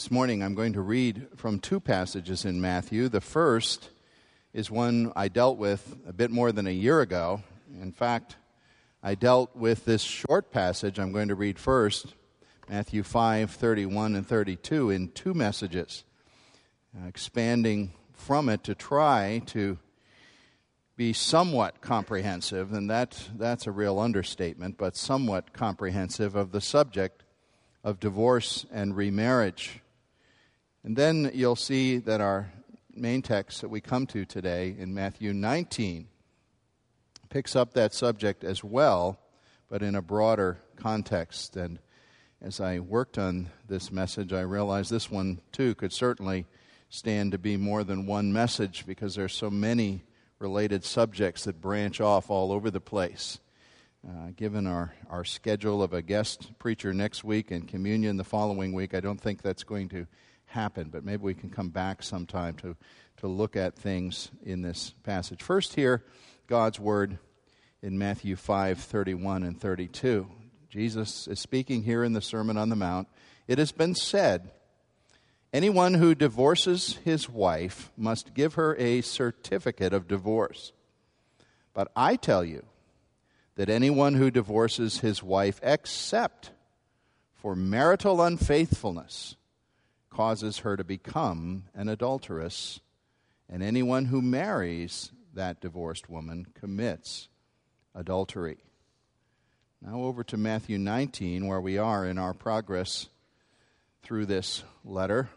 This morning I'm going to read from two passages in Matthew. The first is one I dealt with a bit more than a year ago. In fact, I dealt with this short passage I'm going to read first, Matthew 5 31 and 32, in two messages, uh, expanding from it to try to be somewhat comprehensive, and that, that's a real understatement, but somewhat comprehensive of the subject of divorce and remarriage. And then you'll see that our main text that we come to today in Matthew 19 picks up that subject as well, but in a broader context. And as I worked on this message, I realized this one too could certainly stand to be more than one message because there are so many related subjects that branch off all over the place. Uh, given our, our schedule of a guest preacher next week and communion the following week, I don't think that's going to happen, but maybe we can come back sometime to, to look at things in this passage. First, here, God's word in Matthew 5 31 and 32. Jesus is speaking here in the Sermon on the Mount. It has been said, Anyone who divorces his wife must give her a certificate of divorce. But I tell you that anyone who divorces his wife except for marital unfaithfulness causes her to become an adulteress, and anyone who marries that divorced woman commits adultery. Now, over to Matthew 19, where we are in our progress through this letter.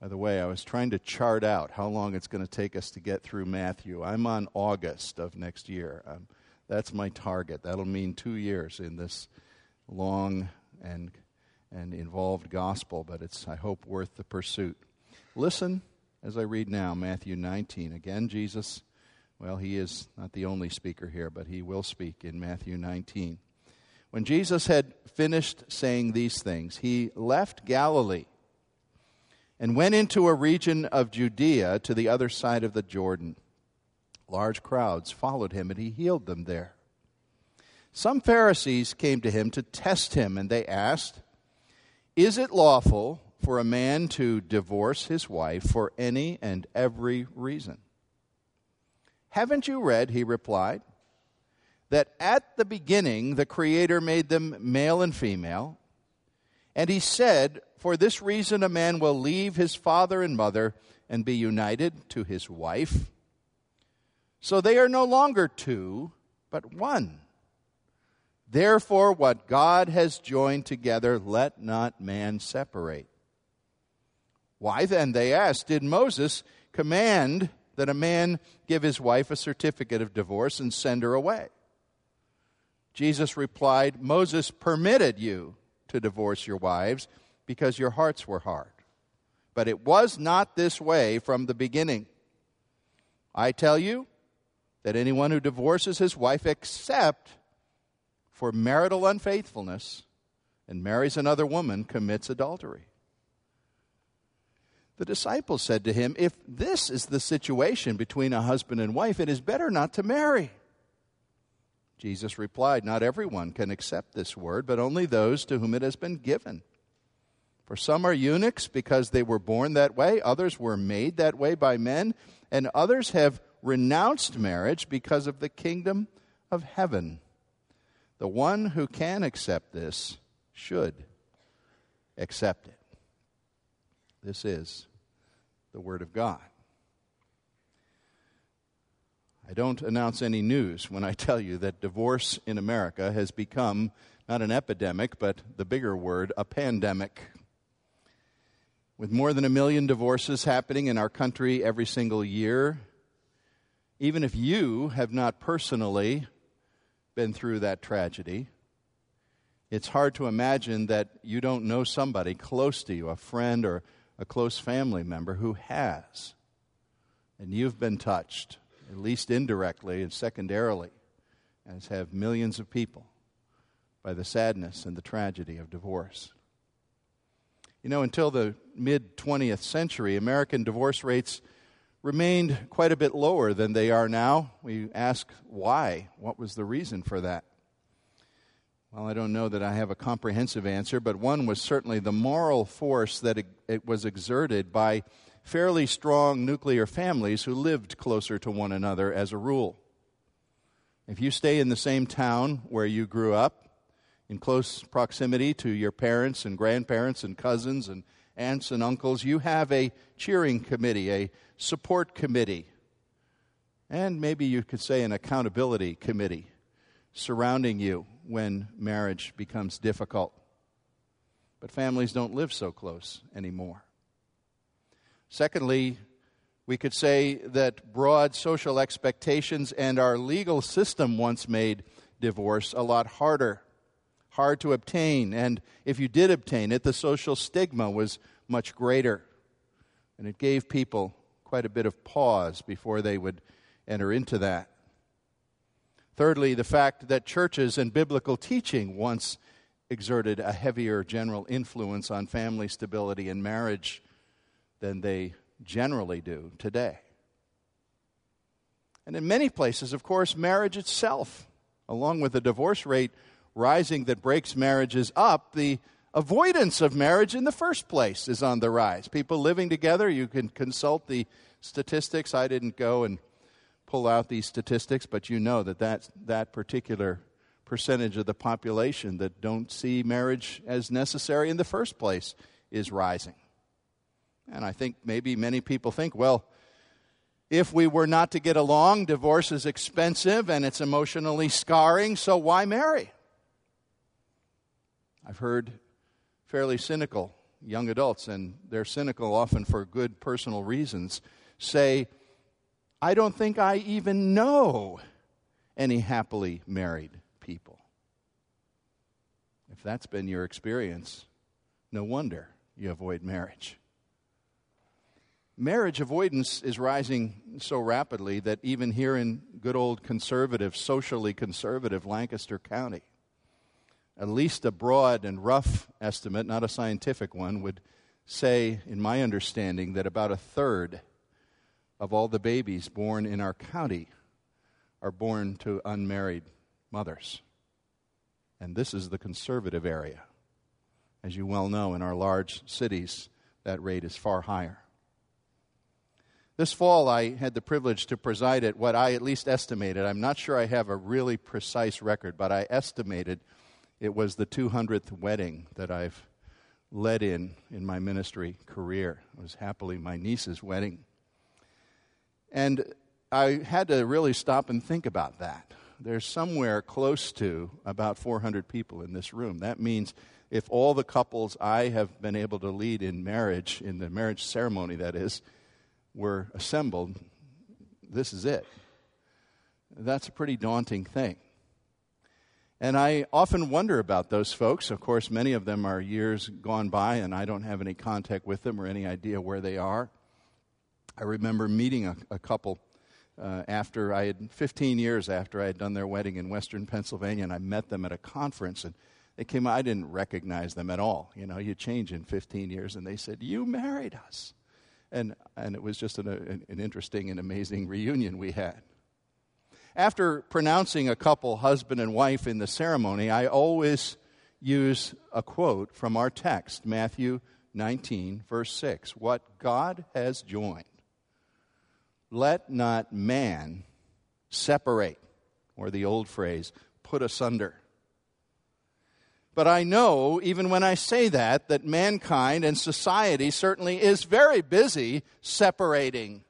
By the way, I was trying to chart out how long it's going to take us to get through Matthew. I'm on August of next year. Um, that's my target. That'll mean two years in this long and, and involved gospel, but it's, I hope, worth the pursuit. Listen as I read now Matthew 19. Again, Jesus, well, he is not the only speaker here, but he will speak in Matthew 19. When Jesus had finished saying these things, he left Galilee and went into a region of Judea to the other side of the Jordan. Large crowds followed him, and he healed them there. Some Pharisees came to him to test him, and they asked, Is it lawful for a man to divorce his wife for any and every reason? Haven't you read, he replied, that at the beginning the Creator made them male and female? And he said, For this reason a man will leave his father and mother and be united to his wife. So they are no longer two, but one. Therefore, what God has joined together, let not man separate. Why then, they asked, did Moses command that a man give his wife a certificate of divorce and send her away? Jesus replied, Moses permitted you to divorce your wives because your hearts were hard. But it was not this way from the beginning. I tell you that anyone who divorces his wife except for marital unfaithfulness and marries another woman commits adultery. The disciples said to him, If this is the situation between a husband and wife, it is better not to marry. Jesus replied, Not everyone can accept this word, but only those to whom it has been given. For some are eunuchs because they were born that way, others were made that way by men, and others have renounced marriage because of the kingdom of heaven. The one who can accept this should accept it. This is the Word of God. I don't announce any news when I tell you that divorce in America has become not an epidemic, but the bigger word, a pandemic. With more than a million divorces happening in our country every single year, even if you have not personally been through that tragedy, it's hard to imagine that you don't know somebody close to you, a friend or a close family member who has. And you've been touched, at least indirectly and secondarily, as have millions of people, by the sadness and the tragedy of divorce. You know, until the mid 20th century, American divorce rates remained quite a bit lower than they are now. We ask why. What was the reason for that? Well, I don't know that I have a comprehensive answer, but one was certainly the moral force that it, was exerted by fairly strong nuclear families who lived closer to one another as a rule. If you stay in the same town where you grew up, in close proximity to your parents and grandparents and cousins and aunts and uncles, you have a cheering committee, a support committee, and maybe you could say an accountability committee surrounding you when marriage becomes difficult. But families don't live so close anymore. Secondly, we could say that broad social expectations and our legal system once made divorce a lot harder, hard to obtain. And if you did obtain it, the social stigma was much greater. And it gave people quite a bit of pause before they would enter into that. Thirdly, the fact that churches and biblical teaching once exerted a heavier general influence on family stability and marriage than they generally do today. And in many places, of course, marriage itself, along with the divorce rate rising that breaks marriages up, the avoidance of marriage in the first place is on the rise. People living together, you can consult the statistics. I didn't go and pull out these statistics, but you know that that, that particular percentage of the population that don't see marriage as necessary in the first place is rising. And I think maybe many people think, well, if we were not to get along, divorce is expensive and it's emotionally scarring, so why marry? I've heard fairly cynical young adults, and they're cynical often for good personal reasons, say, I don't think I even know any happily married people. If that's been your experience, no wonder you avoid marriage marriage avoidance is rising so rapidly that even here in good old conservative, socially conservative Lancaster County, at least a broad and rough estimate, not a scientific one, would say, in my understanding, that about a third of all the babies born in our county are born to unmarried mothers. And this is the conservative area. As you well know, in our large cities, that rate is far higher. This fall, I had the privilege to preside at what I at least estimated. I'm not sure I have a really precise record, but I estimated it was the 200th wedding that I've led in in my ministry career. It was happily my niece's wedding. And I had to really stop and think about that. There's somewhere close to about 400 people in this room. That means if all the couples I have been able to lead in marriage, in the marriage ceremony, that is, were assembled, this is it. That's a pretty daunting thing. And I often wonder about those folks. Of course, many of them are years gone by, and I don't have any contact with them or any idea where they are. I remember meeting a, a couple uh, after I had 15 years after I had done their wedding in Western Pennsylvania, and I met them at a conference, and they came. I didn't recognize them at all. You know, you change in 15 years, and they said, "You married us." And, and it was just an, an interesting and amazing reunion we had. After pronouncing a couple, husband and wife, in the ceremony, I always use a quote from our text, Matthew 19, verse 6. What God has joined, let not man separate, or the old phrase, put asunder. But I know, even when I say that, that mankind and society certainly is very busy separating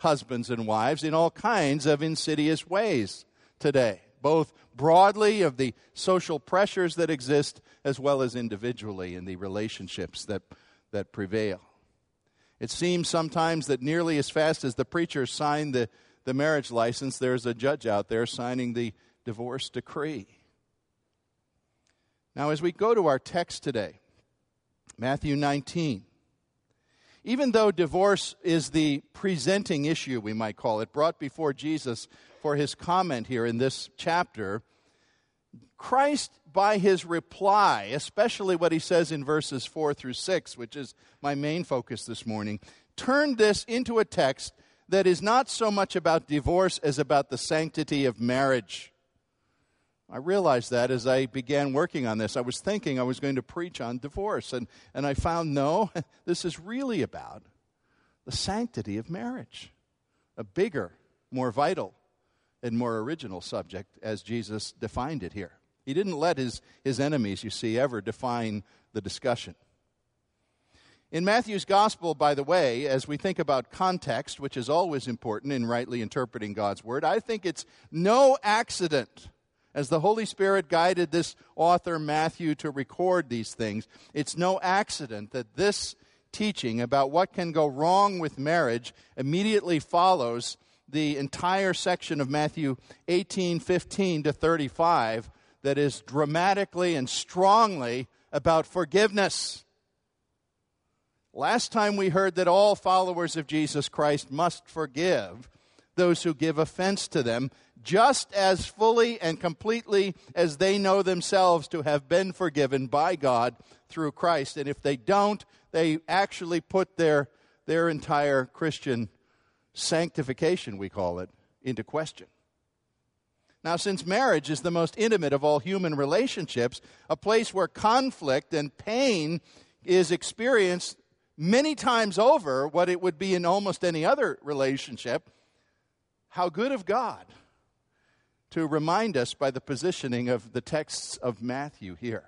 husbands and wives in all kinds of insidious ways today, both broadly of the social pressures that exist as well as individually in the relationships that, that prevail. It seems sometimes that nearly as fast as the preacher signed the, the marriage license, there's a judge out there signing the divorce decree. Now, as we go to our text today, Matthew 19, even though divorce is the presenting issue, we might call it, brought before Jesus for his comment here in this chapter, Christ, by his reply, especially what he says in verses 4 through 6, which is my main focus this morning, turned this into a text that is not so much about divorce as about the sanctity of marriage. I realized that as I began working on this. I was thinking I was going to preach on divorce, and, and I found no, this is really about the sanctity of marriage, a bigger, more vital, and more original subject as Jesus defined it here. He didn't let his, his enemies, you see, ever define the discussion. In Matthew's gospel, by the way, as we think about context, which is always important in rightly interpreting God's word, I think it's no accident as the Holy Spirit guided this author, Matthew, to record these things. It's no accident that this teaching about what can go wrong with marriage immediately follows the entire section of Matthew 18, 15 to 35 that is dramatically and strongly about forgiveness Last time we heard that all followers of Jesus Christ must forgive those who give offense to them, just as fully and completely as they know themselves to have been forgiven by God through Christ. And if they don't, they actually put their, their entire Christian sanctification, we call it, into question. Now, since marriage is the most intimate of all human relationships, a place where conflict and pain is experienced many times over what it would be in almost any other relationship, how good of God to remind us by the positioning of the texts of Matthew here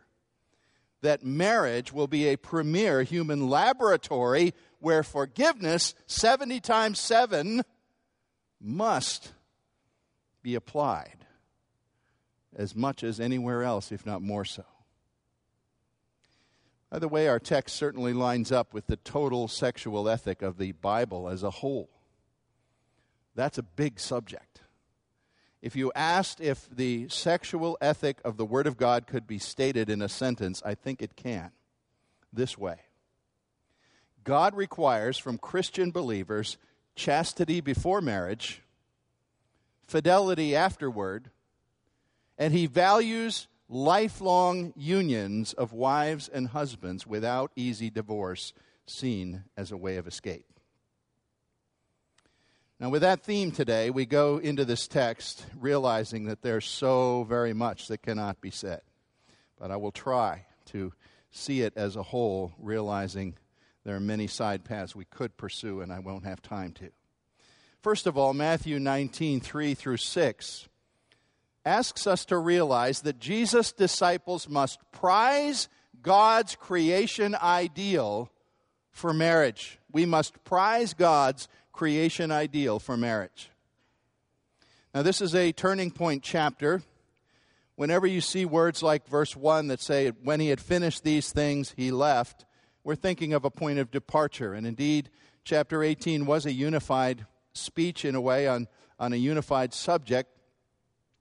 that marriage will be a premier human laboratory where forgiveness 70 times 7 must be applied as much as anywhere else, if not more so. By the way, our text certainly lines up with the total sexual ethic of the Bible as a whole. That's a big subject. If you asked if the sexual ethic of the Word of God could be stated in a sentence, I think it can. This way God requires from Christian believers chastity before marriage, fidelity afterward, and He values lifelong unions of wives and husbands without easy divorce seen as a way of escape. Now, with that theme today, we go into this text realizing that there's so very much that cannot be said. But I will try to see it as a whole, realizing there are many side paths we could pursue, and I won't have time to. First of all, Matthew 19, 3 through 6 asks us to realize that Jesus' disciples must prize God's creation ideal for marriage. We must prize God's creation ideal for marriage. Now, this is a turning point chapter. Whenever you see words like verse 1 that say, When he had finished these things, he left, we're thinking of a point of departure. And indeed, chapter 18 was a unified speech in a way on, on a unified subject.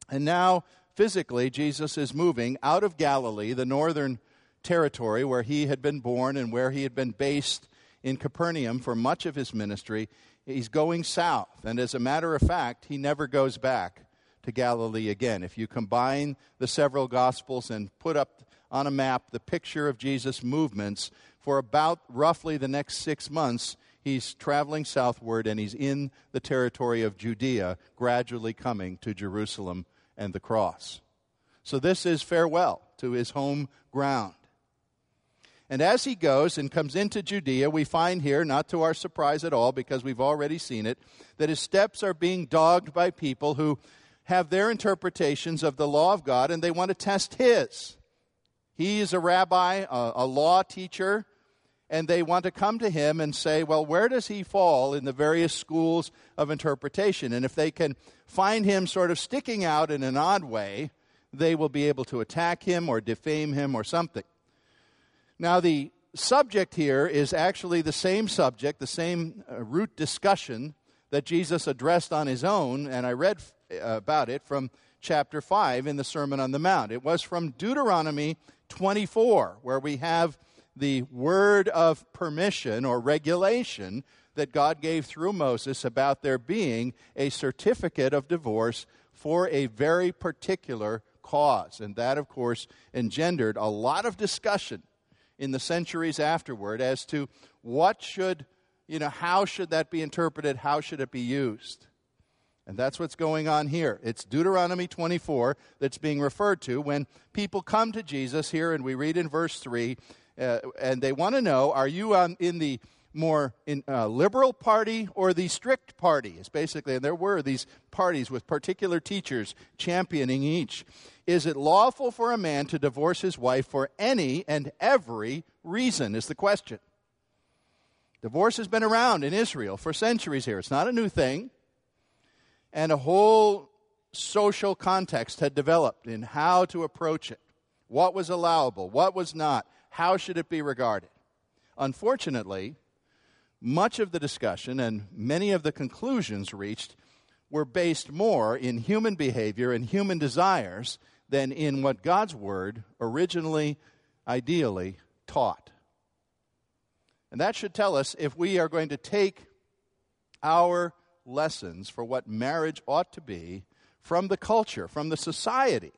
And now, physically, Jesus is moving out of Galilee, the northern territory where he had been born and where he had been based in Capernaum for much of his ministry. He's going south. And as a matter of fact, he never goes back to Galilee again. If you combine the several Gospels and put up on a map the picture of Jesus' movements, for about roughly the next six months, he's traveling southward and he's in the territory of Judea, gradually coming to Jerusalem and the cross. So this is farewell to his home ground. And as he goes and comes into Judea, we find here, not to our surprise at all, because we've already seen it, that his steps are being dogged by people who have their interpretations of the law of God and they want to test his. He is a rabbi, a, a law teacher, and they want to come to him and say, well, where does he fall in the various schools of interpretation? And if they can find him sort of sticking out in an odd way, they will be able to attack him or defame him or something. Now, the subject here is actually the same subject, the same uh, root discussion that Jesus addressed on his own, and I read uh, about it from chapter 5 in the Sermon on the Mount. It was from Deuteronomy 24, where we have the word of permission or regulation that God gave through Moses about there being a certificate of divorce for a very particular cause. And that, of course, engendered a lot of discussion in the centuries afterward as to what should, you know, how should that be interpreted, how should it be used. And that's what's going on here. It's Deuteronomy 24 that's being referred to when people come to Jesus here, and we read in verse 3, uh, and they want to know are you on, in the more in, uh, liberal party or the strict party? Basically, and there were these parties with particular teachers championing each. Is it lawful for a man to divorce his wife for any and every reason? Is the question. Divorce has been around in Israel for centuries here. It's not a new thing. And a whole social context had developed in how to approach it. What was allowable? What was not? How should it be regarded? Unfortunately, much of the discussion and many of the conclusions reached were based more in human behavior and human desires than in what God's Word originally, ideally, taught. And that should tell us if we are going to take our lessons for what marriage ought to be from the culture, from the society,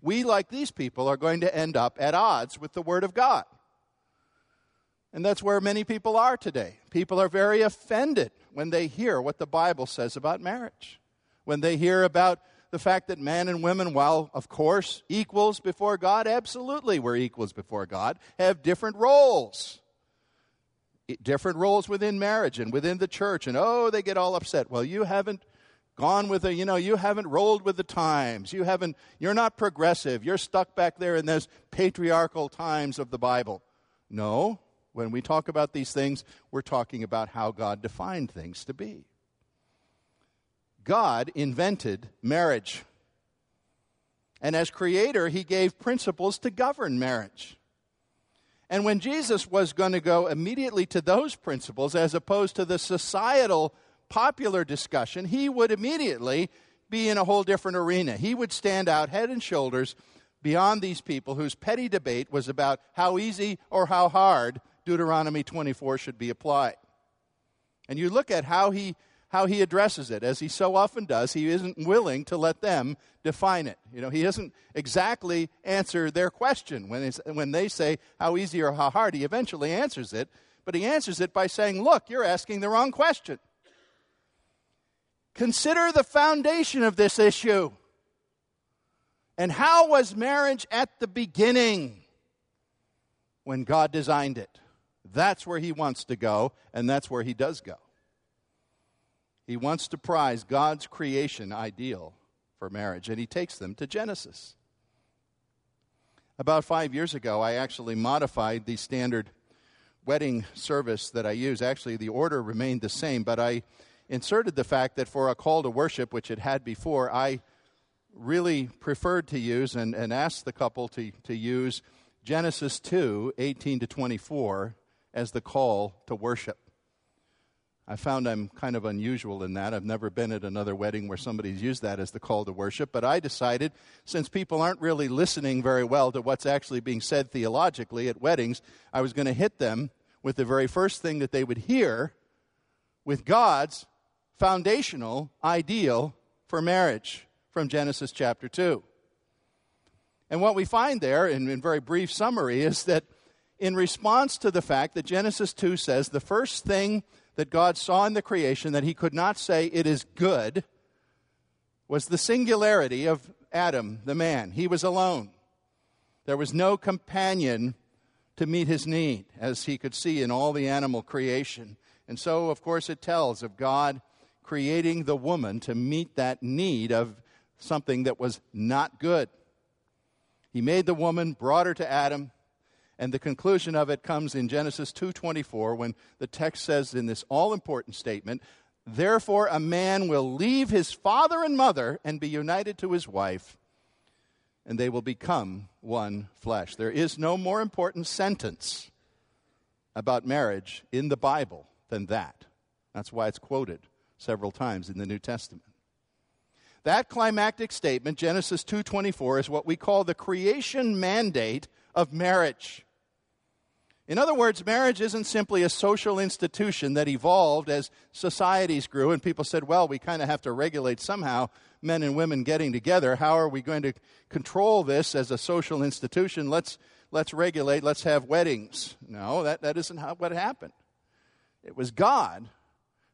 we, like these people, are going to end up at odds with the Word of God. And that's where many people are today. People are very offended when they hear what the Bible says about marriage. When they hear about the fact that men and women, while of course equals before God, absolutely we're equals before God, have different roles. Different roles within marriage and within the church. And oh, they get all upset. Well, you haven't gone with the, you know, you haven't rolled with the times. You haven't, you're not progressive. You're stuck back there in those patriarchal times of the Bible. No, when we talk about these things, we're talking about how God defined things to be. God invented marriage. And as creator, he gave principles to govern marriage. And when Jesus was going to go immediately to those principles as opposed to the societal popular discussion, he would immediately be in a whole different arena. He would stand out head and shoulders beyond these people whose petty debate was about how easy or how hard Deuteronomy 24 should be applied. And you look at how he, how he addresses it, as he so often does, he isn't willing to let them define it. You know, he doesn't exactly answer their question. When, when they say how easy or how hard, he eventually answers it, but he answers it by saying, Look, you're asking the wrong question. Consider the foundation of this issue. And how was marriage at the beginning when God designed it? That's where he wants to go, and that's where he does go. He wants to prize God's creation ideal for marriage, and he takes them to Genesis. About five years ago, I actually modified the standard wedding service that I use. Actually, the order remained the same, but I inserted the fact that for a call to worship, which it had before, I really preferred to use and, and asked the couple to, to use Genesis 2 18 to 24 as the call to worship. I found I'm kind of unusual in that. I've never been at another wedding where somebody's used that as the call to worship, but I decided since people aren't really listening very well to what's actually being said theologically at weddings, I was going to hit them with the very first thing that they would hear with God's foundational ideal for marriage from Genesis chapter 2. And what we find there, in, in very brief summary, is that in response to the fact that Genesis 2 says the first thing that God saw in the creation that he could not say it is good was the singularity of Adam, the man. He was alone. There was no companion to meet his need, as he could see in all the animal creation. And so, of course, it tells of God creating the woman to meet that need of something that was not good. He made the woman, brought her to Adam, and the conclusion of it comes in Genesis 2:24 when the text says in this all-important statement, "Therefore a man will leave his father and mother and be united to his wife, and they will become one flesh." There is no more important sentence about marriage in the Bible than that. That's why it's quoted several times in the New Testament. That climactic statement, Genesis 2:24, is what we call the creation mandate of marriage. In other words, marriage isn't simply a social institution that evolved as societies grew and people said, well, we kind of have to regulate somehow men and women getting together. How are we going to control this as a social institution? Let's, let's regulate, let's have weddings. No, that, that isn't how, what happened. It was God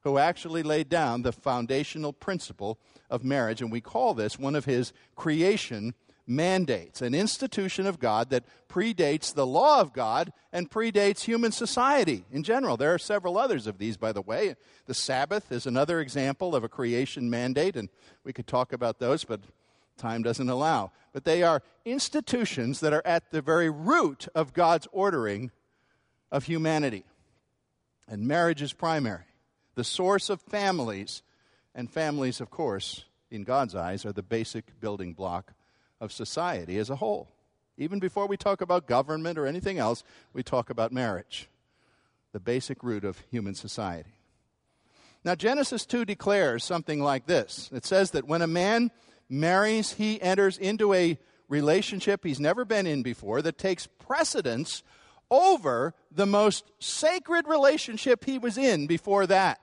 who actually laid down the foundational principle of marriage, and we call this one of his creation mandates, an institution of God that predates the law of God and predates human society in general. There are several others of these, by the way. The Sabbath is another example of a creation mandate, and we could talk about those, but time doesn't allow. But they are institutions that are at the very root of God's ordering of humanity. And marriage is primary, the source of families. And families, of course, in God's eyes, are the basic building block of society as a whole. Even before we talk about government or anything else, we talk about marriage, the basic root of human society. Now, Genesis 2 declares something like this it says that when a man marries, he enters into a relationship he's never been in before that takes precedence over the most sacred relationship he was in before that.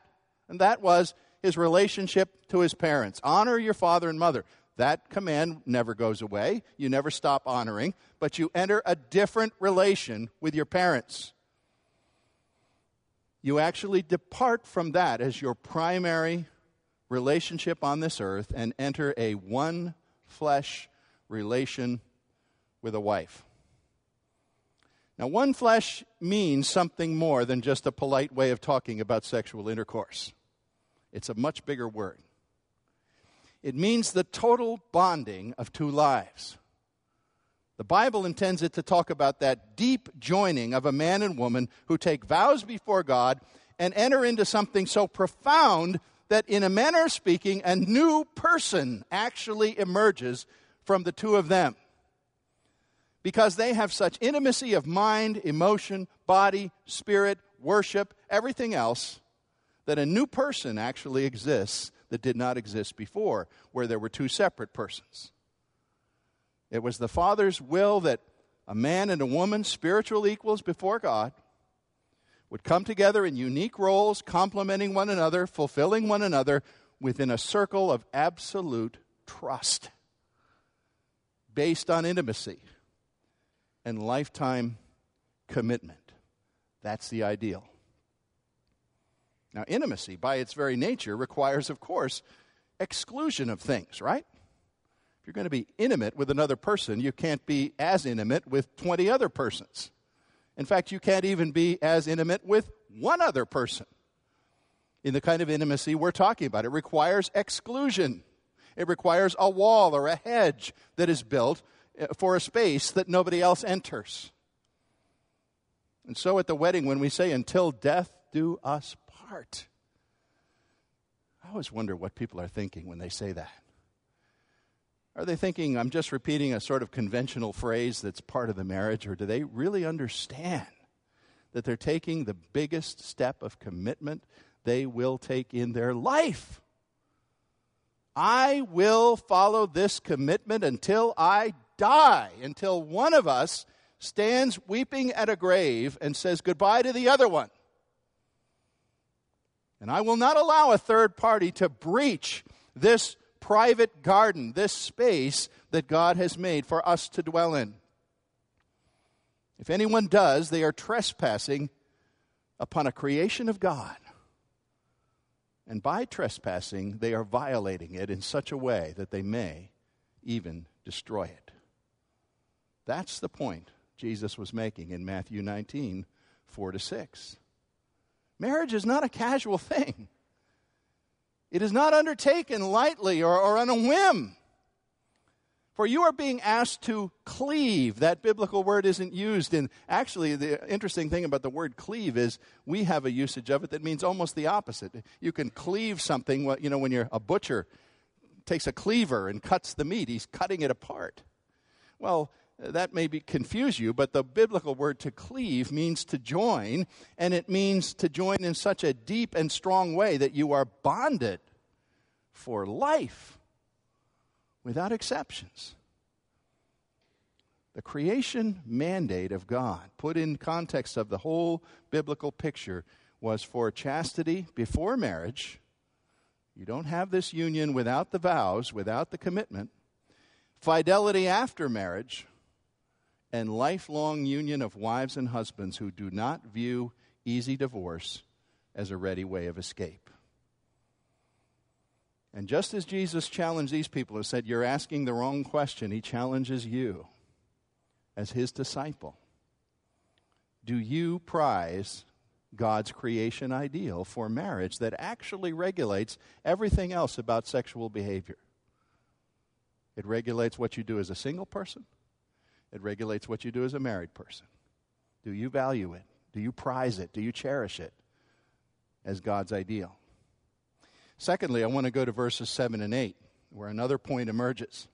And that was his relationship to his parents. Honor your father and mother. That command never goes away. You never stop honoring, but you enter a different relation with your parents. You actually depart from that as your primary relationship on this earth and enter a one flesh relation with a wife. Now, one flesh means something more than just a polite way of talking about sexual intercourse. It's a much bigger word. It means the total bonding of two lives. The Bible intends it to talk about that deep joining of a man and woman who take vows before God and enter into something so profound that, in a manner of speaking, a new person actually emerges from the two of them. Because they have such intimacy of mind, emotion, body, spirit, worship, everything else, that a new person actually exists that did not exist before, where there were two separate persons. It was the Father's will that a man and a woman, spiritual equals before God, would come together in unique roles, complementing one another, fulfilling one another within a circle of absolute trust based on intimacy and lifetime commitment. That's the ideal. Now, intimacy, by its very nature, requires, of course, exclusion of things, right? If you're going to be intimate with another person, you can't be as intimate with 20 other persons. In fact, you can't even be as intimate with one other person. In the kind of intimacy we're talking about, it requires exclusion. It requires a wall or a hedge that is built uh, for a space that nobody else enters. And so at the wedding, when we say, until death do us heart. I always wonder what people are thinking when they say that. Are they thinking I'm just repeating a sort of conventional phrase that's part of the marriage, or do they really understand that they're taking the biggest step of commitment they will take in their life? I will follow this commitment until I die, until one of us stands weeping at a grave and says goodbye to the other one. And I will not allow a third party to breach this private garden, this space that God has made for us to dwell in. If anyone does, they are trespassing upon a creation of God. And by trespassing, they are violating it in such a way that they may even destroy it. That's the point Jesus was making in Matthew 19, 4 to 6. Marriage is not a casual thing. It is not undertaken lightly or, or on a whim. For you are being asked to cleave. That biblical word isn't used in. Actually, the interesting thing about the word cleave is we have a usage of it that means almost the opposite. You can cleave something, you know, when you're a butcher takes a cleaver and cuts the meat, he's cutting it apart. Well, that may be confuse you, but the biblical word to cleave means to join, and it means to join in such a deep and strong way that you are bonded for life without exceptions. The creation mandate of God, put in context of the whole biblical picture, was for chastity before marriage. You don't have this union without the vows, without the commitment. Fidelity after marriage, and lifelong union of wives and husbands who do not view easy divorce as a ready way of escape. And just as Jesus challenged these people and said, You're asking the wrong question, he challenges you as his disciple. Do you prize God's creation ideal for marriage that actually regulates everything else about sexual behavior? It regulates what you do as a single person, it regulates what you do as a married person. Do you value it? Do you prize it? Do you cherish it as God's ideal? Secondly, I want to go to verses 7 and 8, where another point emerges.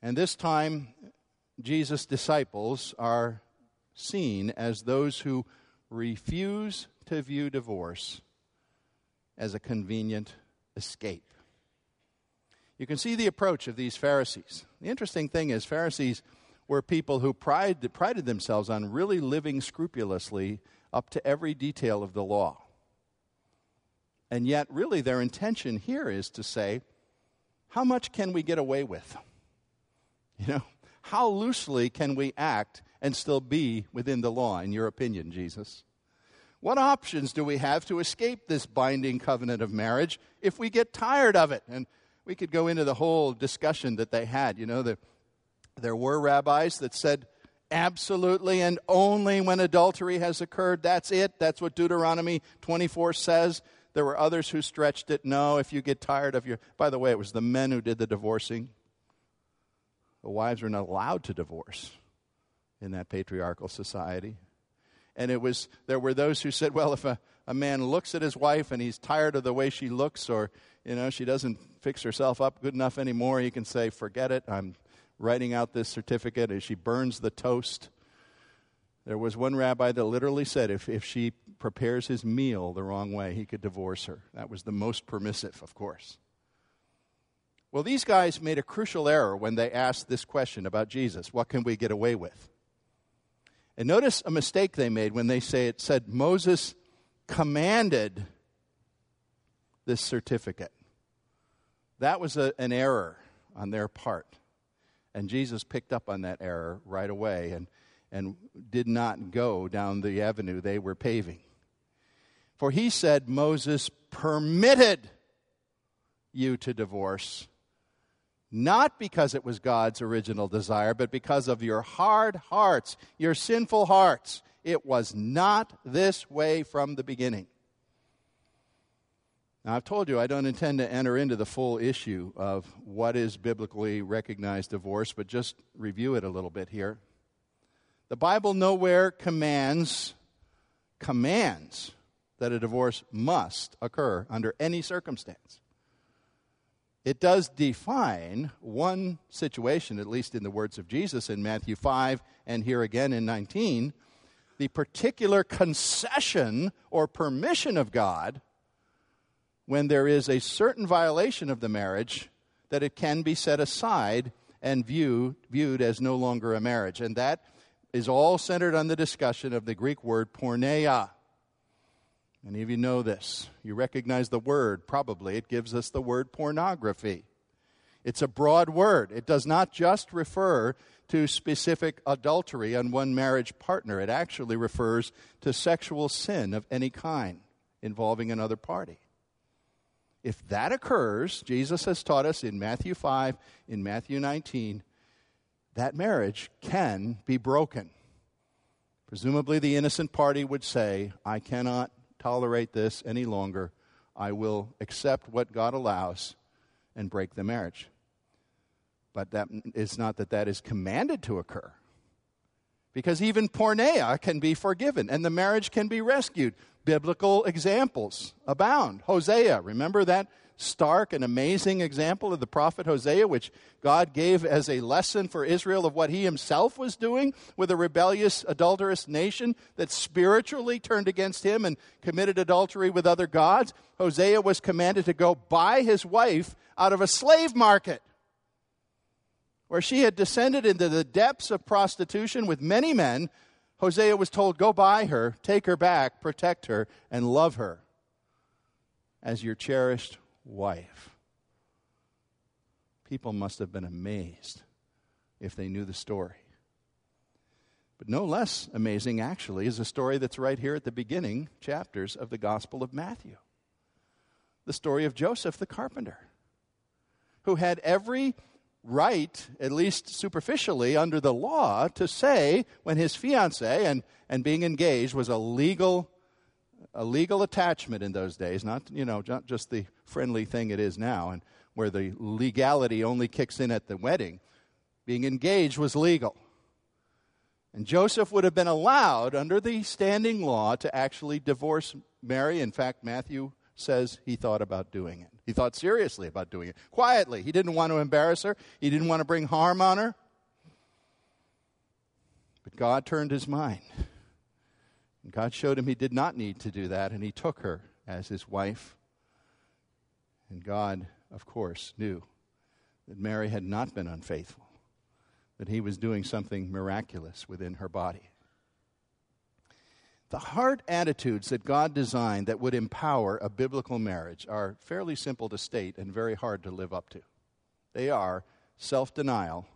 And this time, Jesus' disciples are seen as those who refuse to view divorce as a convenient escape. You can see the approach of these Pharisees. The interesting thing is, Pharisees were people who prided, prided themselves on really living scrupulously up to every detail of the law. And yet, really, their intention here is to say, how much can we get away with? You know, how loosely can we act and still be within the law, in your opinion, Jesus? What options do we have to escape this binding covenant of marriage if we get tired of it? And we could go into the whole discussion that they had. You know, the, there were rabbis that said, absolutely and only when adultery has occurred. That's it. That's what Deuteronomy 24 says. There were others who stretched it. No, if you get tired of your. By the way, it was the men who did the divorcing. The wives were not allowed to divorce in that patriarchal society. And it was, there were those who said, well, if a, a man looks at his wife and he's tired of the way she looks or, you know, she doesn't fix herself up good enough anymore, he can say, forget it, I'm writing out this certificate as she burns the toast. There was one rabbi that literally said if, if she prepares his meal the wrong way, he could divorce her. That was the most permissive, of course. Well, these guys made a crucial error when they asked this question about Jesus what can we get away with? And notice a mistake they made when they say it said Moses commanded this certificate. That was a, an error on their part. And Jesus picked up on that error right away and, and did not go down the avenue they were paving. For he said, Moses permitted you to divorce, not because it was God's original desire, but because of your hard hearts, your sinful hearts. It was not this way from the beginning. Now, I've told you I don't intend to enter into the full issue of what is biblically recognized divorce, but just review it a little bit here. The Bible nowhere commands commands that a divorce must occur under any circumstance. It does define one situation, at least in the words of Jesus in Matthew 5 and here again in 19, the particular concession or permission of God when there is a certain violation of the marriage that it can be set aside and view, viewed as no longer a marriage. And that is all centered on the discussion of the Greek word porneia. Many of you know this. You recognize the word, probably. It gives us the word pornography. It's a broad word. It does not just refer to specific adultery on one marriage partner, it actually refers to sexual sin of any kind involving another party. If that occurs, Jesus has taught us in Matthew 5, in Matthew 19, that marriage can be broken. Presumably, the innocent party would say, I cannot tolerate this any longer. I will accept what God allows and break the marriage. But that is not that that is commanded to occur. Because even porneia can be forgiven and the marriage can be rescued biblical examples abound. Hosea, remember that stark and amazing example of the prophet Hosea, which God gave as a lesson for Israel of what he himself was doing with a rebellious, adulterous nation that spiritually turned against him and committed adultery with other gods. Hosea was commanded to go buy his wife out of a slave market where she had descended into the depths of prostitution with many men Hosea was told, Go buy her, take her back, protect her, and love her as your cherished wife. People must have been amazed if they knew the story. But no less amazing, actually, is a story that's right here at the beginning chapters of the Gospel of Matthew. the story of Joseph the carpenter, who had every right, at least superficially, under the law, to say when his fiancee and, and being engaged was a legal, a legal attachment in those days, not, you know, not just the friendly thing it is now, and where the legality only kicks in at the wedding. Being engaged was legal. And Joseph would have been allowed, under the standing law, to actually divorce Mary. In fact, Matthew says he thought about doing it. He thought seriously about doing it. Quietly. He didn't want to embarrass her, he didn't want to bring harm on her. But God turned his mind. And God showed him he did not need to do that, and he took her as his wife. And God, of course, knew that Mary had not been unfaithful, that he was doing something miraculous within her body. The heart attitudes that God designed that would empower a biblical marriage are fairly simple to state and very hard to live up to. They are self denial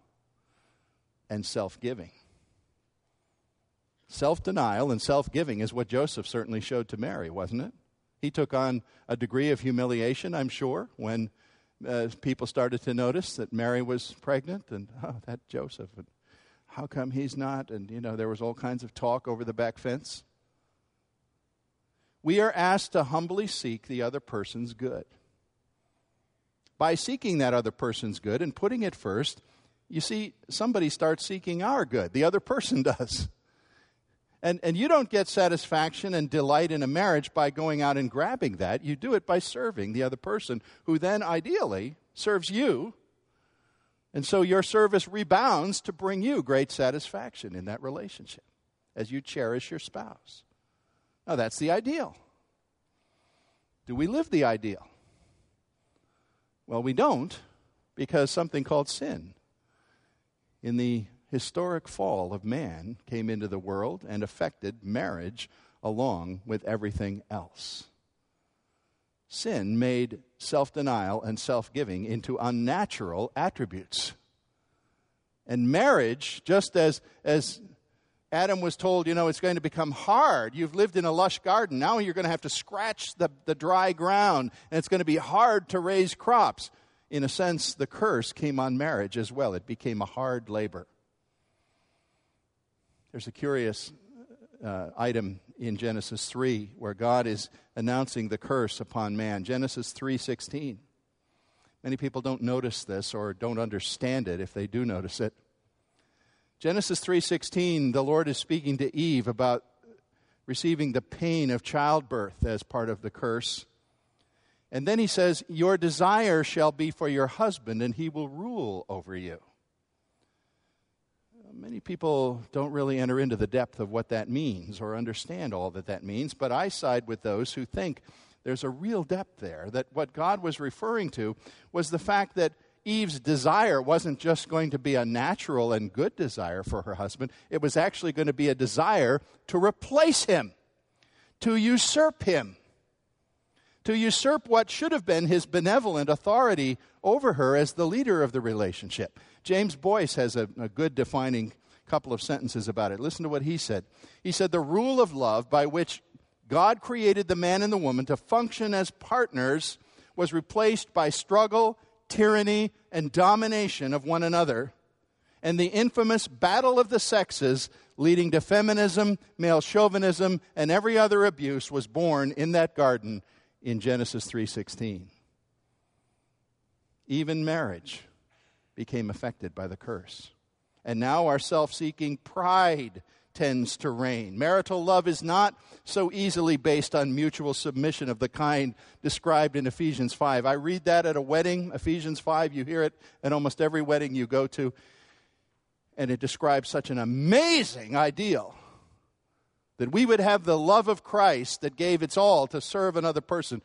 and self giving. Self denial and self giving is what Joseph certainly showed to Mary, wasn't it? He took on a degree of humiliation, I'm sure, when uh, people started to notice that Mary was pregnant and, oh, that Joseph. And how come he's not? And, you know, there was all kinds of talk over the back fence we are asked to humbly seek the other person's good. By seeking that other person's good and putting it first, you see, somebody starts seeking our good. The other person does. And, and you don't get satisfaction and delight in a marriage by going out and grabbing that. You do it by serving the other person, who then ideally serves you. And so your service rebounds to bring you great satisfaction in that relationship as you cherish your spouse. Now, that's the ideal. Do we live the ideal? Well, we don't because something called sin in the historic fall of man came into the world and affected marriage along with everything else. Sin made self denial and self giving into unnatural attributes. And marriage, just as, as Adam was told, you know, it's going to become hard. You've lived in a lush garden. Now you're going to have to scratch the, the dry ground, and it's going to be hard to raise crops. In a sense, the curse came on marriage as well. It became a hard labor. There's a curious uh, item in Genesis 3 where God is announcing the curse upon man. Genesis 3:16. Many people don't notice this or don't understand it if they do notice it. Genesis 3:16, the Lord is speaking to Eve about receiving the pain of childbirth as part of the curse. And then he says, "Your desire shall be for your husband and he will rule over you." Many people don't really enter into the depth of what that means or understand all that that means, but I side with those who think there's a real depth there that what God was referring to was the fact that Eve's desire wasn't just going to be a natural and good desire for her husband, it was actually going to be a desire to replace him, to usurp him, to usurp what should have been his benevolent authority over her as the leader of the relationship. James Boice has a, a good defining couple of sentences about it. Listen to what he said. He said, The rule of love by which God created the man and the woman to function as partners was replaced by struggle tyranny, and domination of one another, and the infamous battle of the sexes leading to feminism, male chauvinism, and every other abuse was born in that garden in Genesis 3:16. Even marriage became affected by the curse. And now our self-seeking pride tends to reign. Marital love is not so easily based on mutual submission of the kind described in Ephesians 5. I read that at a wedding, Ephesians 5, you hear it at almost every wedding you go to, and it describes such an amazing ideal that we would have the love of Christ that gave its all to serve another person.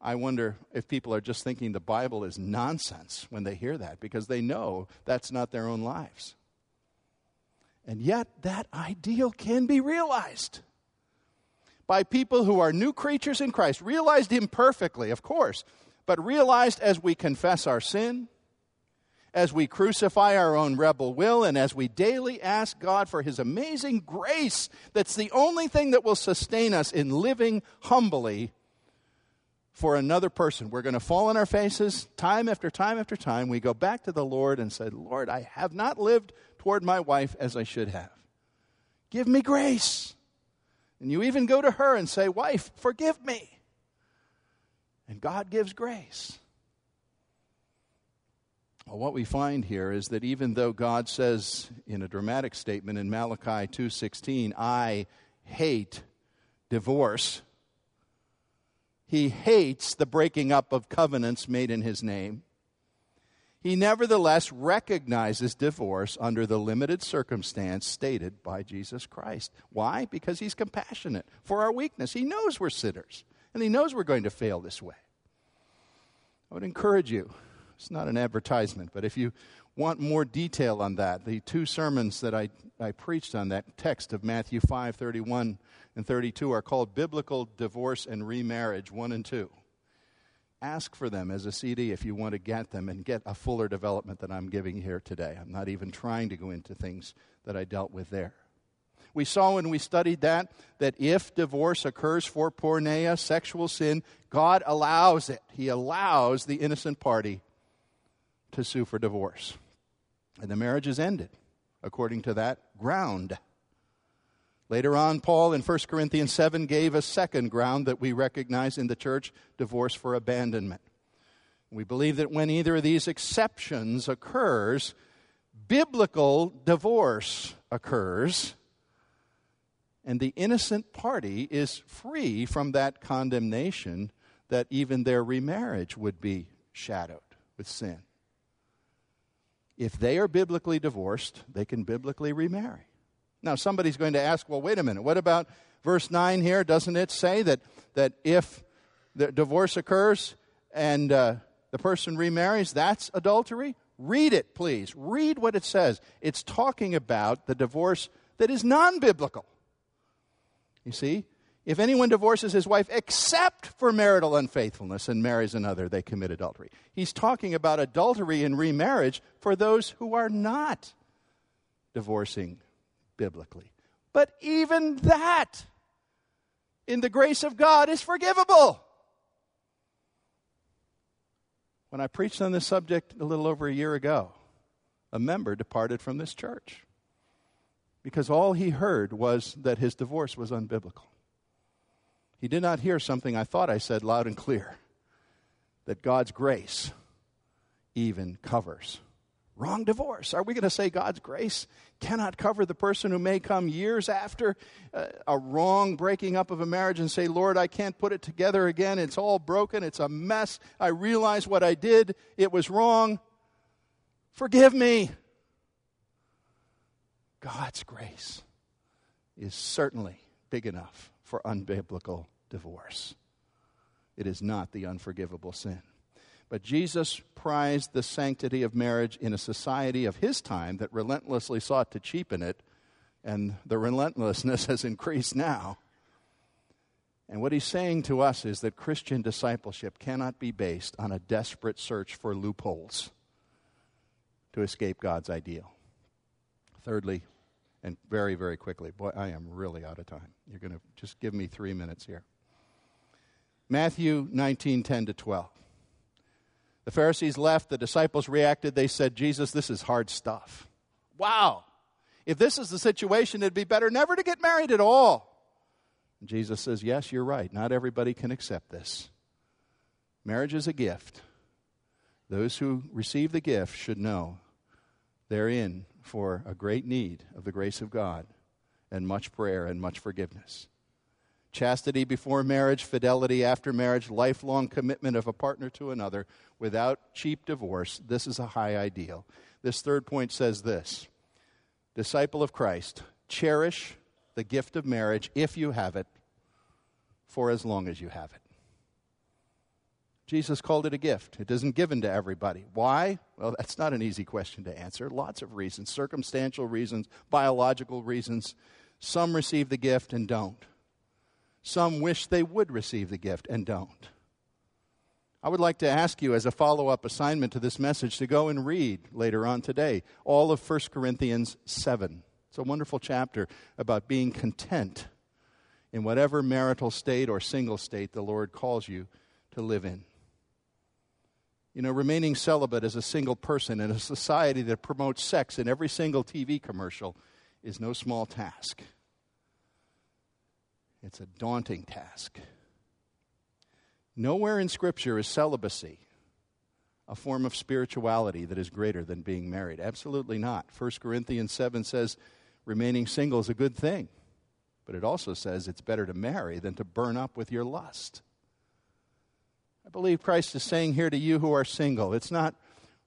I wonder if people are just thinking the Bible is nonsense when they hear that because they know that's not their own lives. And yet, that ideal can be realized by people who are new creatures in Christ, realized imperfectly, of course, but realized as we confess our sin, as we crucify our own rebel will, and as we daily ask God for His amazing grace, that's the only thing that will sustain us in living humbly for another person. We're going to fall on our faces time after time after time. We go back to the Lord and say, Lord, I have not lived toward my wife as I should have. Give me grace. And you even go to her and say, Wife, forgive me. And God gives grace. Well, what we find here is that even though God says in a dramatic statement in Malachi 2:16, "I hate divorce," he hates the breaking up of covenants made in his name. He nevertheless recognizes divorce under the limited circumstance stated by Jesus Christ. Why? Because he's compassionate for our weakness. He knows we're sinners, and he knows we're going to fail this way. I would encourage you it's not an advertisement, but if you want more detail on that, the two sermons that I, I preached on that text of Matthew 5 31 and 32 are called Biblical Divorce and Remarriage 1 and 2. Ask for them as a CD if you want to get them and get a fuller development that I'm giving here today. I'm not even trying to go into things that I dealt with there. We saw when we studied that that if divorce occurs for porneia, sexual sin, God allows it. He allows the innocent party to sue for divorce. And the marriage is ended according to that ground. Later on, Paul in 1 Corinthians 7 gave a second ground that we recognize in the church divorce for abandonment. We believe that when either of these exceptions occurs, biblical divorce occurs, and the innocent party is free from that condemnation that even their remarriage would be shadowed with sin. If they are biblically divorced, they can biblically remarry. Now, somebody's going to ask, well, wait a minute, what about verse 9 here? Doesn't it say that, that if the divorce occurs and uh, the person remarries, that's adultery? Read it, please. Read what it says. It's talking about the divorce that is non biblical. You see? If anyone divorces his wife except for marital unfaithfulness and marries another, they commit adultery. He's talking about adultery and remarriage for those who are not divorcing biblically. But even that, in the grace of God, is forgivable. When I preached on this subject a little over a year ago, a member departed from this church because all he heard was that his divorce was unbiblical. He did not hear something I thought I said loud and clear that God's grace even covers. Wrong divorce. Are we going to say God's grace cannot cover the person who may come years after a, a wrong breaking up of a marriage and say, Lord, I can't put it together again. It's all broken. It's a mess. I realize what I did. It was wrong. Forgive me. God's grace is certainly big enough for unbiblical divorce. It is not the unforgivable sin. But Jesus prized the sanctity of marriage in a society of his time that relentlessly sought to cheapen it, and the relentlessness has increased now. And what he's saying to us is that Christian discipleship cannot be based on a desperate search for loopholes to escape God's ideal. Thirdly, and very, very quickly. Boy, I am really out of time. You're going to just give me three minutes here. Matthew 19, 10 to 12. The Pharisees left, the disciples reacted. They said, Jesus, this is hard stuff. Wow. If this is the situation, it'd be better never to get married at all. And Jesus says, Yes, you're right. Not everybody can accept this. Marriage is a gift. Those who receive the gift should know therein for a great need of the grace of God and much prayer and much forgiveness. Chastity before marriage, fidelity after marriage, lifelong commitment of a partner to another without cheap divorce. This is a high ideal. This third point says this Disciple of Christ, cherish the gift of marriage if you have it for as long as you have it. Jesus called it a gift. It isn't given to everybody. Why? Well, that's not an easy question to answer. Lots of reasons circumstantial reasons, biological reasons. Some receive the gift and don't. Some wish they would receive the gift and don't. I would like to ask you, as a follow up assignment to this message, to go and read later on today all of 1 Corinthians 7. It's a wonderful chapter about being content in whatever marital state or single state the Lord calls you to live in. You know, remaining celibate as a single person in a society that promotes sex in every single TV commercial is no small task. It's a daunting task. Nowhere in Scripture is celibacy a form of spirituality that is greater than being married. Absolutely not. 1 Corinthians 7 says remaining single is a good thing, but it also says it's better to marry than to burn up with your lust. I believe Christ is saying here to you who are single, it's not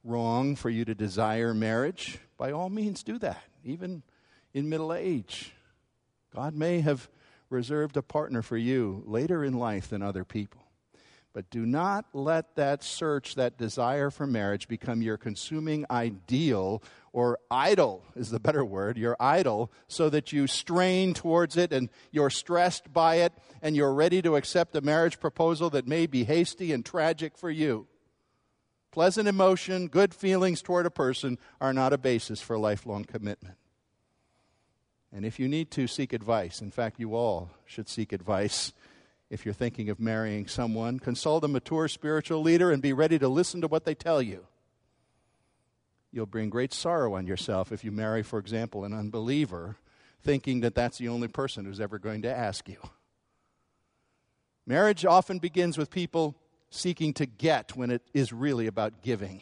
wrong for you to desire marriage. By all means, do that, even in middle age. God may have reserved a partner for you later in life than other people. But do not let that search, that desire for marriage, become your consuming ideal or idol is the better word, your idol, so that you strain towards it and you're stressed by it and you're ready to accept a marriage proposal that may be hasty and tragic for you. Pleasant emotion, good feelings toward a person are not a basis for lifelong commitment. And if you need to seek advice, in fact, you all should seek advice if you're thinking of marrying someone. Consult a mature spiritual leader and be ready to listen to what they tell you. You'll bring great sorrow on yourself if you marry, for example, an unbeliever, thinking that that's the only person who's ever going to ask you. Marriage often begins with people seeking to get when it is really about giving.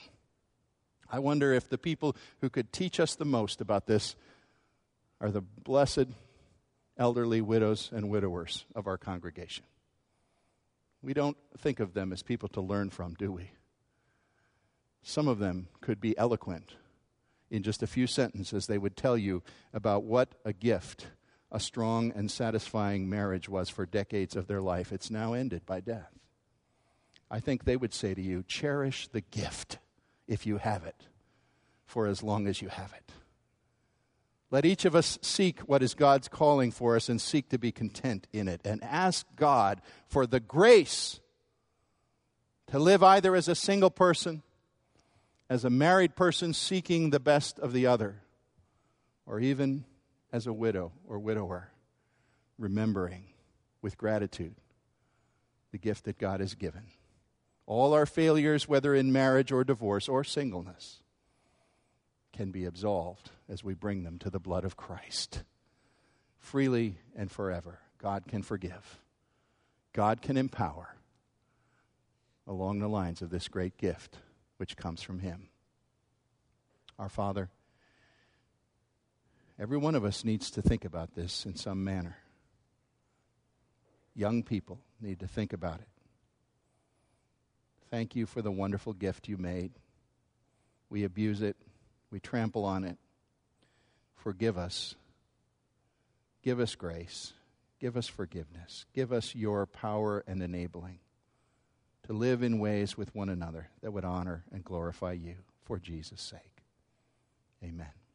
I wonder if the people who could teach us the most about this are the blessed elderly widows and widowers of our congregation. We don't think of them as people to learn from, do we? Some of them could be eloquent. In just a few sentences, they would tell you about what a gift a strong and satisfying marriage was for decades of their life. It's now ended by death. I think they would say to you, cherish the gift if you have it, for as long as you have it. Let each of us seek what is God's calling for us and seek to be content in it and ask God for the grace to live either as a single person, as a married person seeking the best of the other, or even as a widow or widower, remembering with gratitude the gift that God has given. All our failures, whether in marriage or divorce or singleness, can be absolved as we bring them to the blood of Christ. Freely and forever, God can forgive. God can empower along the lines of this great gift which comes from Him. Our Father, every one of us needs to think about this in some manner. Young people need to think about it. Thank you for the wonderful gift you made. We abuse it we trample on it. Forgive us. Give us grace. Give us forgiveness. Give us your power and enabling to live in ways with one another that would honor and glorify you for Jesus' sake. Amen.